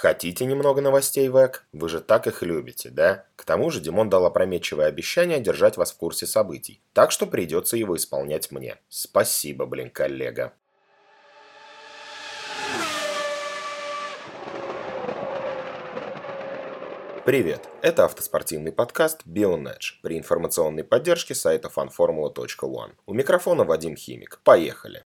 Хотите немного новостей, Вэк? Вы же так их любите, да? К тому же Димон дал опрометчивое обещание держать вас в курсе событий, так что придется его исполнять мне. Спасибо, блин, коллега. Привет, это автоспортивный подкаст BioNedge при информационной поддержке сайта fanformula.one. У микрофона Вадим Химик. Поехали!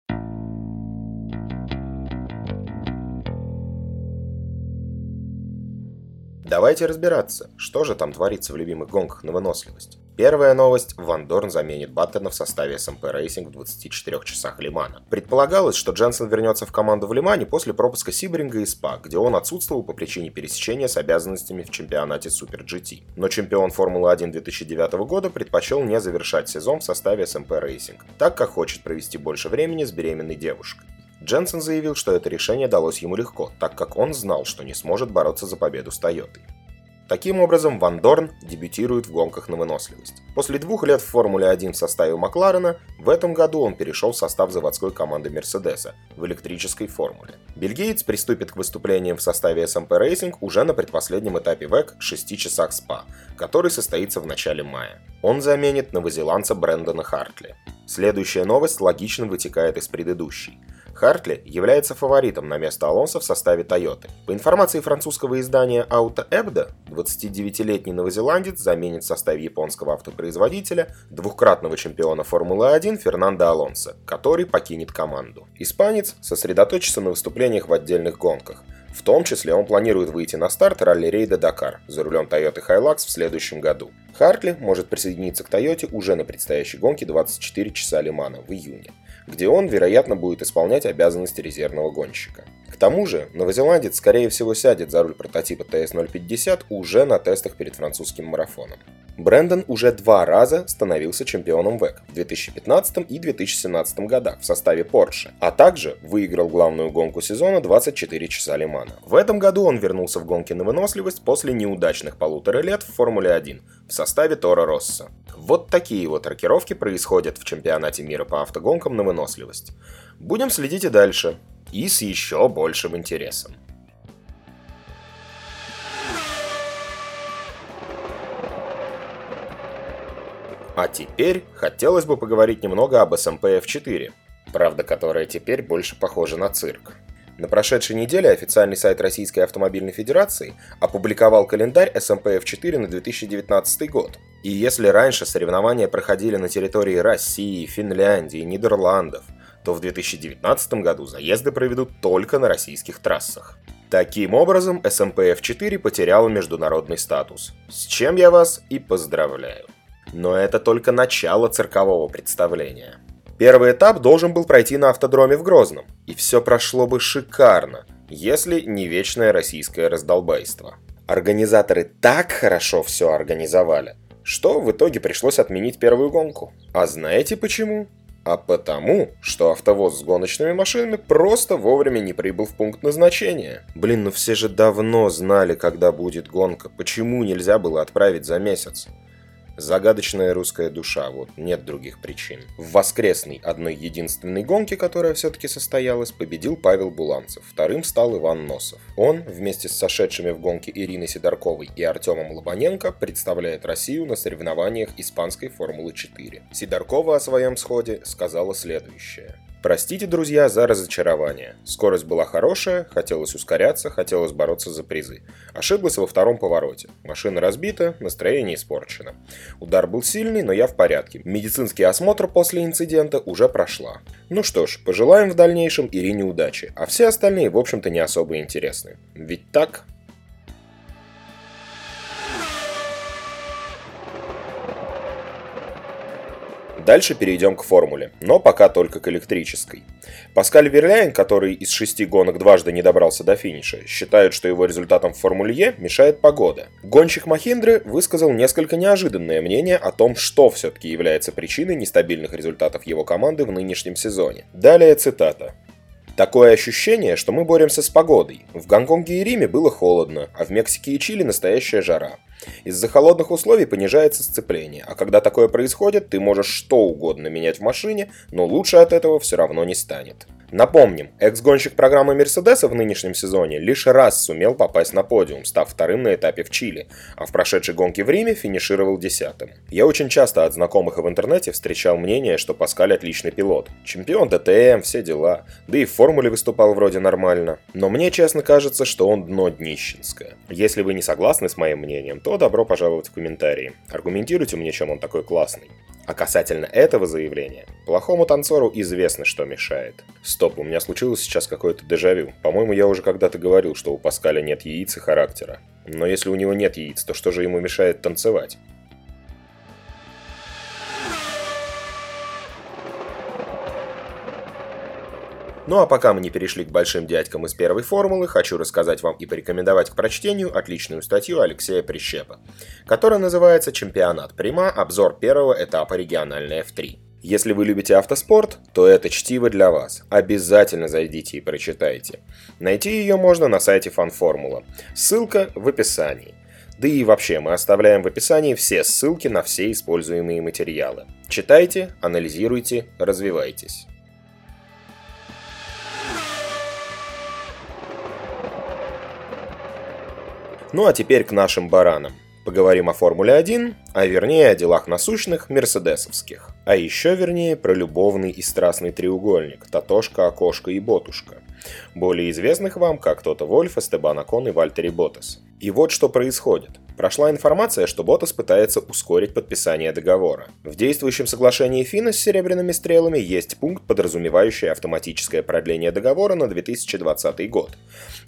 Давайте разбираться, что же там творится в любимых гонках на выносливость. Первая новость – Ван Дорн заменит Баттена в составе SMP Racing в 24 часах Лимана. Предполагалось, что Дженсен вернется в команду в Лимане после пропуска Сибринга и СПА, где он отсутствовал по причине пересечения с обязанностями в чемпионате Super GT. Но чемпион Формулы-1 2009 года предпочел не завершать сезон в составе SMP Racing, так как хочет провести больше времени с беременной девушкой. Дженсен заявил, что это решение далось ему легко, так как он знал, что не сможет бороться за победу с Тойотой. Таким образом, Ван Дорн дебютирует в гонках на выносливость. После двух лет в Формуле-1 в составе Макларена, в этом году он перешел в состав заводской команды Мерседеса в электрической формуле. Бельгиец приступит к выступлениям в составе SMP Racing уже на предпоследнем этапе ВЭК 6 часах СПА, который состоится в начале мая. Он заменит новозеландца Брэндона Хартли. Следующая новость логично вытекает из предыдущей – Хартли является фаворитом на место Алонса в составе Тойоты. По информации французского издания Auto Ebdo, 29-летний новозеландец заменит в составе японского автопроизводителя двухкратного чемпиона Формулы-1 Фернандо Алонсо, который покинет команду. Испанец сосредоточится на выступлениях в отдельных гонках – в том числе он планирует выйти на старт ралли-рейда Дакар за рулем Toyota Hilux в следующем году. Хартли может присоединиться к Тойоте уже на предстоящей гонке 24 часа Лимана в июне где он, вероятно, будет исполнять обязанности резервного гонщика. К тому же, новозеландец, скорее всего, сядет за руль прототипа TS-050 уже на тестах перед французским марафоном. Брэндон уже два раза становился чемпионом ВЭК в 2015 и 2017 годах в составе Porsche, а также выиграл главную гонку сезона 24 часа Лимана. В этом году он вернулся в гонки на выносливость после неудачных полутора лет в Формуле 1 в составе Тора Росса. Вот такие вот рокировки происходят в чемпионате мира по автогонкам на выносливость. Будем следить и дальше. И с еще большим интересом. А теперь хотелось бы поговорить немного об SMP F4, правда которая теперь больше похожа на цирк. На прошедшей неделе официальный сайт Российской автомобильной федерации опубликовал календарь SMP F4 на 2019 год. И если раньше соревнования проходили на территории России, Финляндии, Нидерландов, то в 2019 году заезды проведут только на российских трассах. Таким образом, SMP F4 потеряла международный статус, с чем я вас и поздравляю. Но это только начало циркового представления. Первый этап должен был пройти на автодроме в Грозном, и все прошло бы шикарно, если не вечное российское раздолбайство. Организаторы так хорошо все организовали, что в итоге пришлось отменить первую гонку. А знаете почему? А потому, что автовоз с гоночными машинами просто вовремя не прибыл в пункт назначения. Блин, ну все же давно знали, когда будет гонка. Почему нельзя было отправить за месяц? Загадочная русская душа, вот нет других причин. В воскресной одной единственной гонке, которая все-таки состоялась, победил Павел Буланцев, вторым стал Иван Носов. Он, вместе с сошедшими в гонке Ириной Сидорковой и Артемом Лобаненко, представляет Россию на соревнованиях испанской Формулы-4. Сидоркова о своем сходе сказала следующее. Простите, друзья, за разочарование. Скорость была хорошая, хотелось ускоряться, хотелось бороться за призы. Ошиблась во втором повороте. Машина разбита, настроение испорчено. Удар был сильный, но я в порядке. Медицинский осмотр после инцидента уже прошла. Ну что ж, пожелаем в дальнейшем Ирине удачи, а все остальные, в общем-то, не особо интересны. Ведь так? Дальше перейдем к формуле, но пока только к электрической. Паскаль Верляйн, который из шести гонок дважды не добрался до финиша, считает, что его результатом в Формуле Е мешает погода. Гонщик Махиндры высказал несколько неожиданное мнение о том, что все-таки является причиной нестабильных результатов его команды в нынешнем сезоне. Далее цитата. Такое ощущение, что мы боремся с погодой. В Гонконге и Риме было холодно, а в Мексике и Чили настоящая жара. Из-за холодных условий понижается сцепление, а когда такое происходит, ты можешь что угодно менять в машине, но лучше от этого все равно не станет. Напомним, экс-гонщик программы Мерседеса в нынешнем сезоне лишь раз сумел попасть на подиум, став вторым на этапе в Чили, а в прошедшей гонке в Риме финишировал десятым. Я очень часто от знакомых в интернете встречал мнение, что Паскаль отличный пилот. Чемпион ДТМ, все дела, да и в формуле выступал вроде нормально. Но мне честно кажется, что он дно днищенское. Если вы не согласны с моим мнением, то добро пожаловать в комментарии. Аргументируйте мне, чем он такой классный. А касательно этого заявления, плохому танцору известно, что мешает. Стоп, у меня случилось сейчас какое-то дежавю. По-моему, я уже когда-то говорил, что у Паскаля нет яиц и характера. Но если у него нет яиц, то что же ему мешает танцевать? Ну а пока мы не перешли к большим дядькам из первой формулы, хочу рассказать вам и порекомендовать к прочтению отличную статью Алексея Прищепа, которая называется «Чемпионат Прима. Обзор первого этапа региональной F3». Если вы любите автоспорт, то это чтиво для вас. Обязательно зайдите и прочитайте. Найти ее можно на сайте Фанформула. Ссылка в описании. Да и вообще, мы оставляем в описании все ссылки на все используемые материалы. Читайте, анализируйте, развивайтесь. Ну а теперь к нашим баранам. Поговорим о Формуле 1, а вернее о делах насущных мерседесовских. А еще вернее про любовный и страстный треугольник Татошка, Окошка и Ботушка. Более известных вам как Тота Вольф, Эстебан Акон и Вальтери Ботас. И вот что происходит. Прошла информация, что Ботас пытается ускорить подписание договора. В действующем соглашении Фина с серебряными стрелами есть пункт, подразумевающий автоматическое продление договора на 2020 год.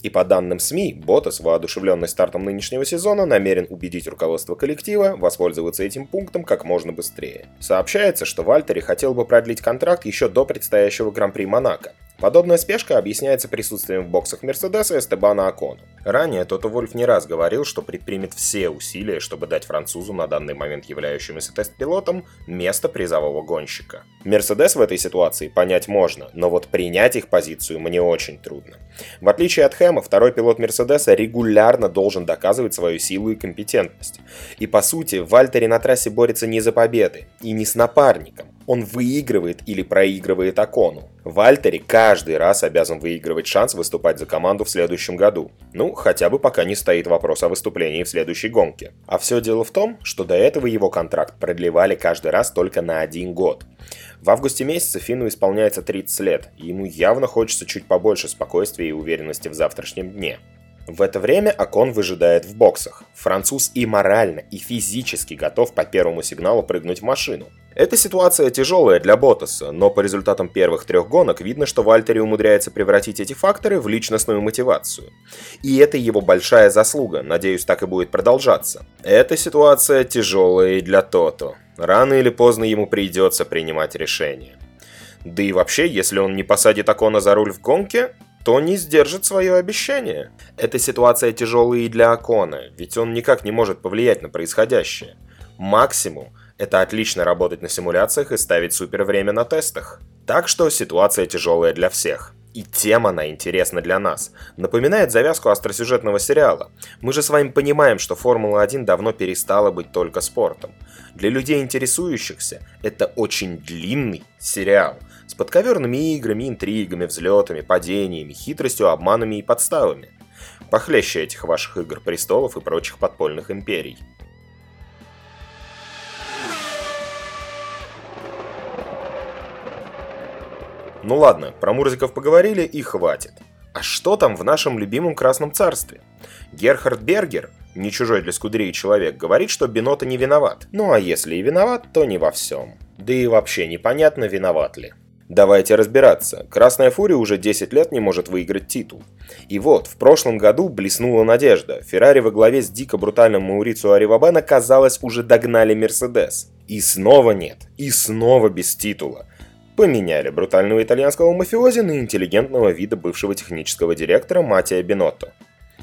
И по данным СМИ, Ботас, воодушевленный стартом нынешнего сезона, намерен убедить руководство коллектива воспользоваться этим пунктом как можно быстрее. Сообщается, что Вальтери хотел бы продлить контракт еще до предстоящего Гран-при Монако, Подобная спешка объясняется присутствием в боксах Мерседеса Эстебана Акона. Ранее Тото Вольф не раз говорил, что предпримет все усилия, чтобы дать французу, на данный момент являющемуся тест-пилотом, место призового гонщика. Мерседес в этой ситуации понять можно, но вот принять их позицию мне очень трудно. В отличие от Хэма, второй пилот Мерседеса регулярно должен доказывать свою силу и компетентность. И по сути, Вальтери на трассе борется не за победы и не с напарником, он выигрывает или проигрывает Акону. Вальтери каждый раз обязан выигрывать шанс выступать за команду в следующем году. Ну, хотя бы пока не стоит вопрос о выступлении в следующей гонке. А все дело в том, что до этого его контракт продлевали каждый раз только на один год. В августе месяце Фину исполняется 30 лет, и ему явно хочется чуть побольше спокойствия и уверенности в завтрашнем дне. В это время Акон выжидает в боксах. Француз и морально, и физически готов по первому сигналу прыгнуть в машину. Эта ситуация тяжелая для Ботаса, но по результатам первых трех гонок видно, что Вальтери умудряется превратить эти факторы в личностную мотивацию. И это его большая заслуга, надеюсь, так и будет продолжаться. Эта ситуация тяжелая и для Тото. Рано или поздно ему придется принимать решение. Да и вообще, если он не посадит Акона за руль в гонке, то не сдержит свое обещание. Эта ситуация тяжелая и для Акона, ведь он никак не может повлиять на происходящее. Максимум это отлично работать на симуляциях и ставить супер время на тестах. Так что ситуация тяжелая для всех. И тема она интересна для нас. Напоминает завязку остросюжетного сериала. Мы же с вами понимаем, что Формула-1 давно перестала быть только спортом. Для людей интересующихся, это очень длинный сериал. Подковерными играми, интригами, взлетами, падениями, хитростью, обманами и подставами. Похлеще этих ваших игр престолов и прочих подпольных империй. Ну ладно, про Мурзиков поговорили и хватит. А что там в нашем любимом Красном Царстве? Герхард Бергер, не чужой для Скудерии человек, говорит, что Бинота не виноват. Ну а если и виноват, то не во всем. Да и вообще непонятно, виноват ли. Давайте разбираться. Красная Фурия уже 10 лет не может выиграть титул. И вот, в прошлом году блеснула надежда. Феррари во главе с дико брутальным Маурицио Аривабена, казалось, уже догнали Мерседес. И снова нет. И снова без титула поменяли брутального итальянского мафиози на интеллигентного вида бывшего технического директора Матия Бинотто.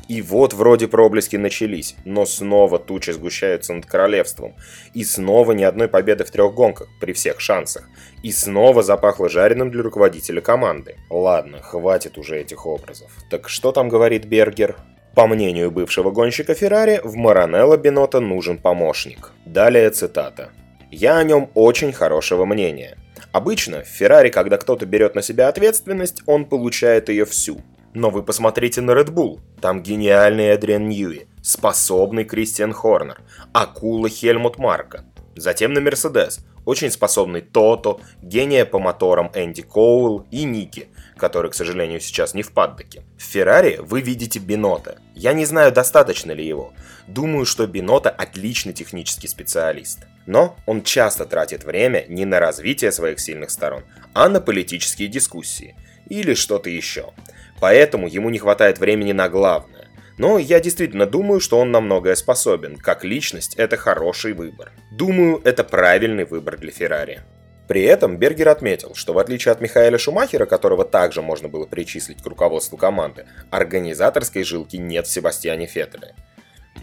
И вот вроде проблески начались, но снова тучи сгущаются над королевством. И снова ни одной победы в трех гонках, при всех шансах. И снова запахло жареным для руководителя команды. Ладно, хватит уже этих образов. Так что там говорит Бергер? По мнению бывшего гонщика Феррари, в Маранелло Бинота нужен помощник. Далее цитата. «Я о нем очень хорошего мнения. Обычно в Феррари, когда кто-то берет на себя ответственность, он получает ее всю. Но вы посмотрите на Red Bull. Там гениальный Эдриан Ньюи, способный Кристиан Хорнер, акула Хельмут Марка. Затем на Мерседес, очень способный Тото, гения по моторам Энди Коул и Ники, который, к сожалению, сейчас не в паддоке. В Феррари вы видите Бинота. Я не знаю, достаточно ли его. Думаю, что Бинота отличный технический специалист. Но он часто тратит время не на развитие своих сильных сторон, а на политические дискуссии или что-то еще. Поэтому ему не хватает времени на главное. Но я действительно думаю, что он на многое способен. Как личность, это хороший выбор. Думаю, это правильный выбор для Феррари. При этом Бергер отметил, что в отличие от Михаэля Шумахера, которого также можно было причислить к руководству команды, организаторской жилки нет в Себастьяне Феттеле.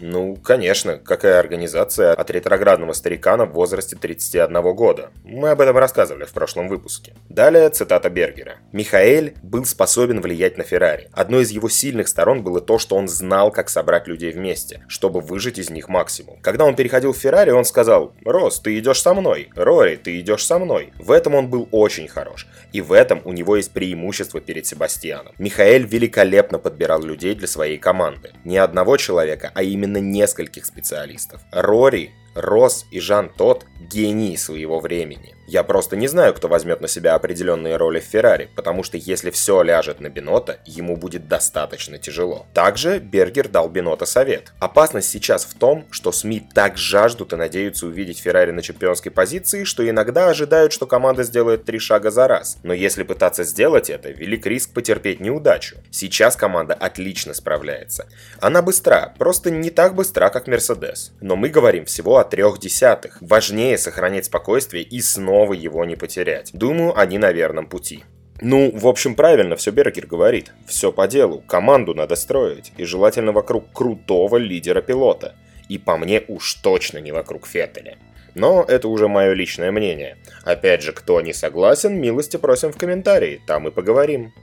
Ну, конечно, какая организация от ретроградного старикана в возрасте 31 года. Мы об этом рассказывали в прошлом выпуске. Далее цитата Бергера. «Михаэль был способен влиять на Феррари. Одной из его сильных сторон было то, что он знал, как собрать людей вместе, чтобы выжить из них максимум. Когда он переходил в Феррари, он сказал «Рос, ты идешь со мной. Рори, ты идешь со мной». В этом он был очень хорош. И в этом у него есть преимущество перед Себастьяном. Михаэль великолепно подбирал людей для своей команды. Не одного человека, а именно именно нескольких специалистов. Рори, Росс и Жан Тот – гении своего времени. Я просто не знаю, кто возьмет на себя определенные роли в Феррари, потому что если все ляжет на Бинота, ему будет достаточно тяжело. Также Бергер дал Бинота совет. Опасность сейчас в том, что СМИ так жаждут и надеются увидеть Феррари на чемпионской позиции, что иногда ожидают, что команда сделает три шага за раз. Но если пытаться сделать это, велик риск потерпеть неудачу. Сейчас команда отлично справляется. Она быстра, просто не так быстра, как Мерседес. Но мы говорим всего о трех десятых. Важнее сохранять спокойствие и снова его не потерять. Думаю, они на верном пути. Ну, в общем, правильно все Бергер говорит. Все по делу. Команду надо строить. И желательно вокруг крутого лидера-пилота. И по мне уж точно не вокруг Феттеля. Но это уже мое личное мнение. Опять же, кто не согласен, милости просим в комментарии, там и поговорим.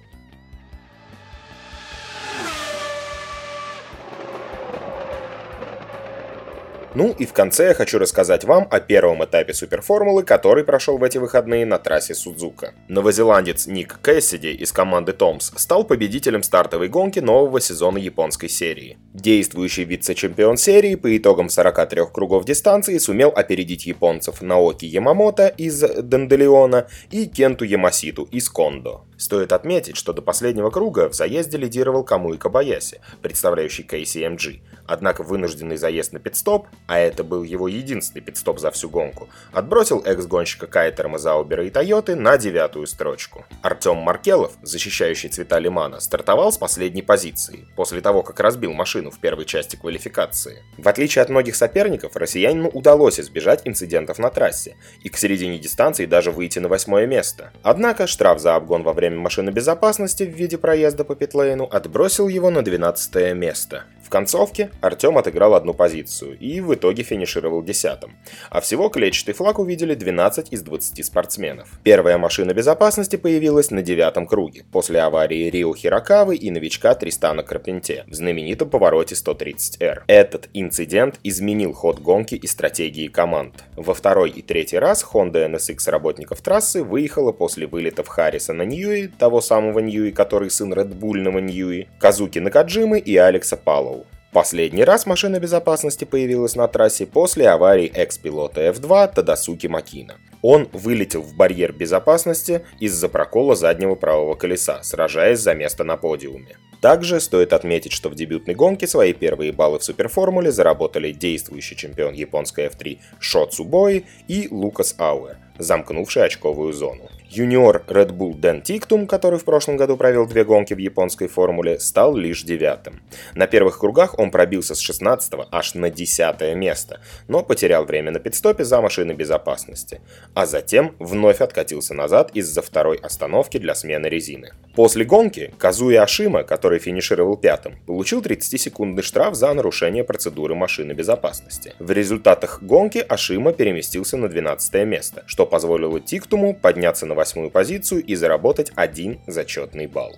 Ну и в конце я хочу рассказать вам о первом этапе суперформулы, который прошел в эти выходные на трассе Судзука. Новозеландец Ник Кэссиди из команды Томс стал победителем стартовой гонки нового сезона японской серии. Действующий вице-чемпион серии по итогам 43 кругов дистанции сумел опередить японцев Наоки Ямамото из Денделеона и Кенту Ямаситу из Кондо. Стоит отметить, что до последнего круга в заезде лидировал Камуи Кабаяси, представляющий KCMG. Однако вынужденный заезд на пидстоп, а это был его единственный пидстоп за всю гонку, отбросил экс-гонщика Кайтера Мазаубера и Тойоты на девятую строчку. Артем Маркелов, защищающий цвета Лимана, стартовал с последней позиции, после того, как разбил машину в первой части квалификации. В отличие от многих соперников, россиянину удалось избежать инцидентов на трассе и к середине дистанции даже выйти на восьмое место. Однако штраф за обгон во время время машины безопасности в виде проезда по питлейну отбросил его на 12 место. Концовке Артем отыграл одну позицию и в итоге финишировал десятым. А всего клетчатый флаг увидели 12 из 20 спортсменов. Первая машина безопасности появилась на девятом круге, после аварии Рио Хирокавы и новичка Тристана Крапенте в знаменитом повороте 130R. Этот инцидент изменил ход гонки и стратегии команд. Во второй и третий раз Honda NSX работников трассы выехала после вылетов Харрисона Ньюи, того самого Ньюи, который сын Редбульного Ньюи, Казуки Накаджимы и Алекса Палоу. Последний раз машина безопасности появилась на трассе после аварии экс-пилота F2 Тадасуки Макина. Он вылетел в барьер безопасности из-за прокола заднего правого колеса, сражаясь за место на подиуме. Также стоит отметить, что в дебютной гонке свои первые баллы в суперформуле заработали действующий чемпион японской F3 Шо Цубои и Лукас Ауэр, замкнувший очковую зону. Юниор Red Bull Дэн Тиктум, который в прошлом году провел две гонки в японской формуле, стал лишь девятым. На первых кругах он пробился с 16 аж на 10 место, но потерял время на пидстопе за машиной безопасности, а затем вновь откатился назад из-за второй остановки для смены резины. После гонки Казуи Ашима, который финишировал пятым, получил 30-секундный штраф за нарушение процедуры машины безопасности. В результатах гонки Ашима переместился на 12 место, что позволило Тиктуму подняться на восьмую позицию и заработать один зачетный балл.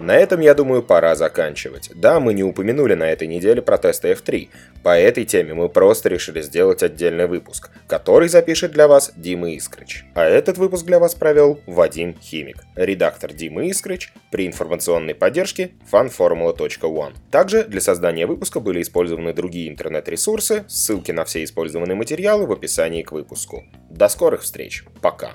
На этом, я думаю, пора заканчивать. Да, мы не упомянули на этой неделе про тесты F3. По этой теме мы просто решили сделать отдельный выпуск, который запишет для вас Дима Искрыч. А этот выпуск для вас провел Вадим Химик, редактор Дима Искрыч при информационной поддержке fanformula.one. Также для создания выпуска были использованы другие интернет-ресурсы, ссылки на все использованные материалы в описании к выпуску. До скорых встреч. Пока.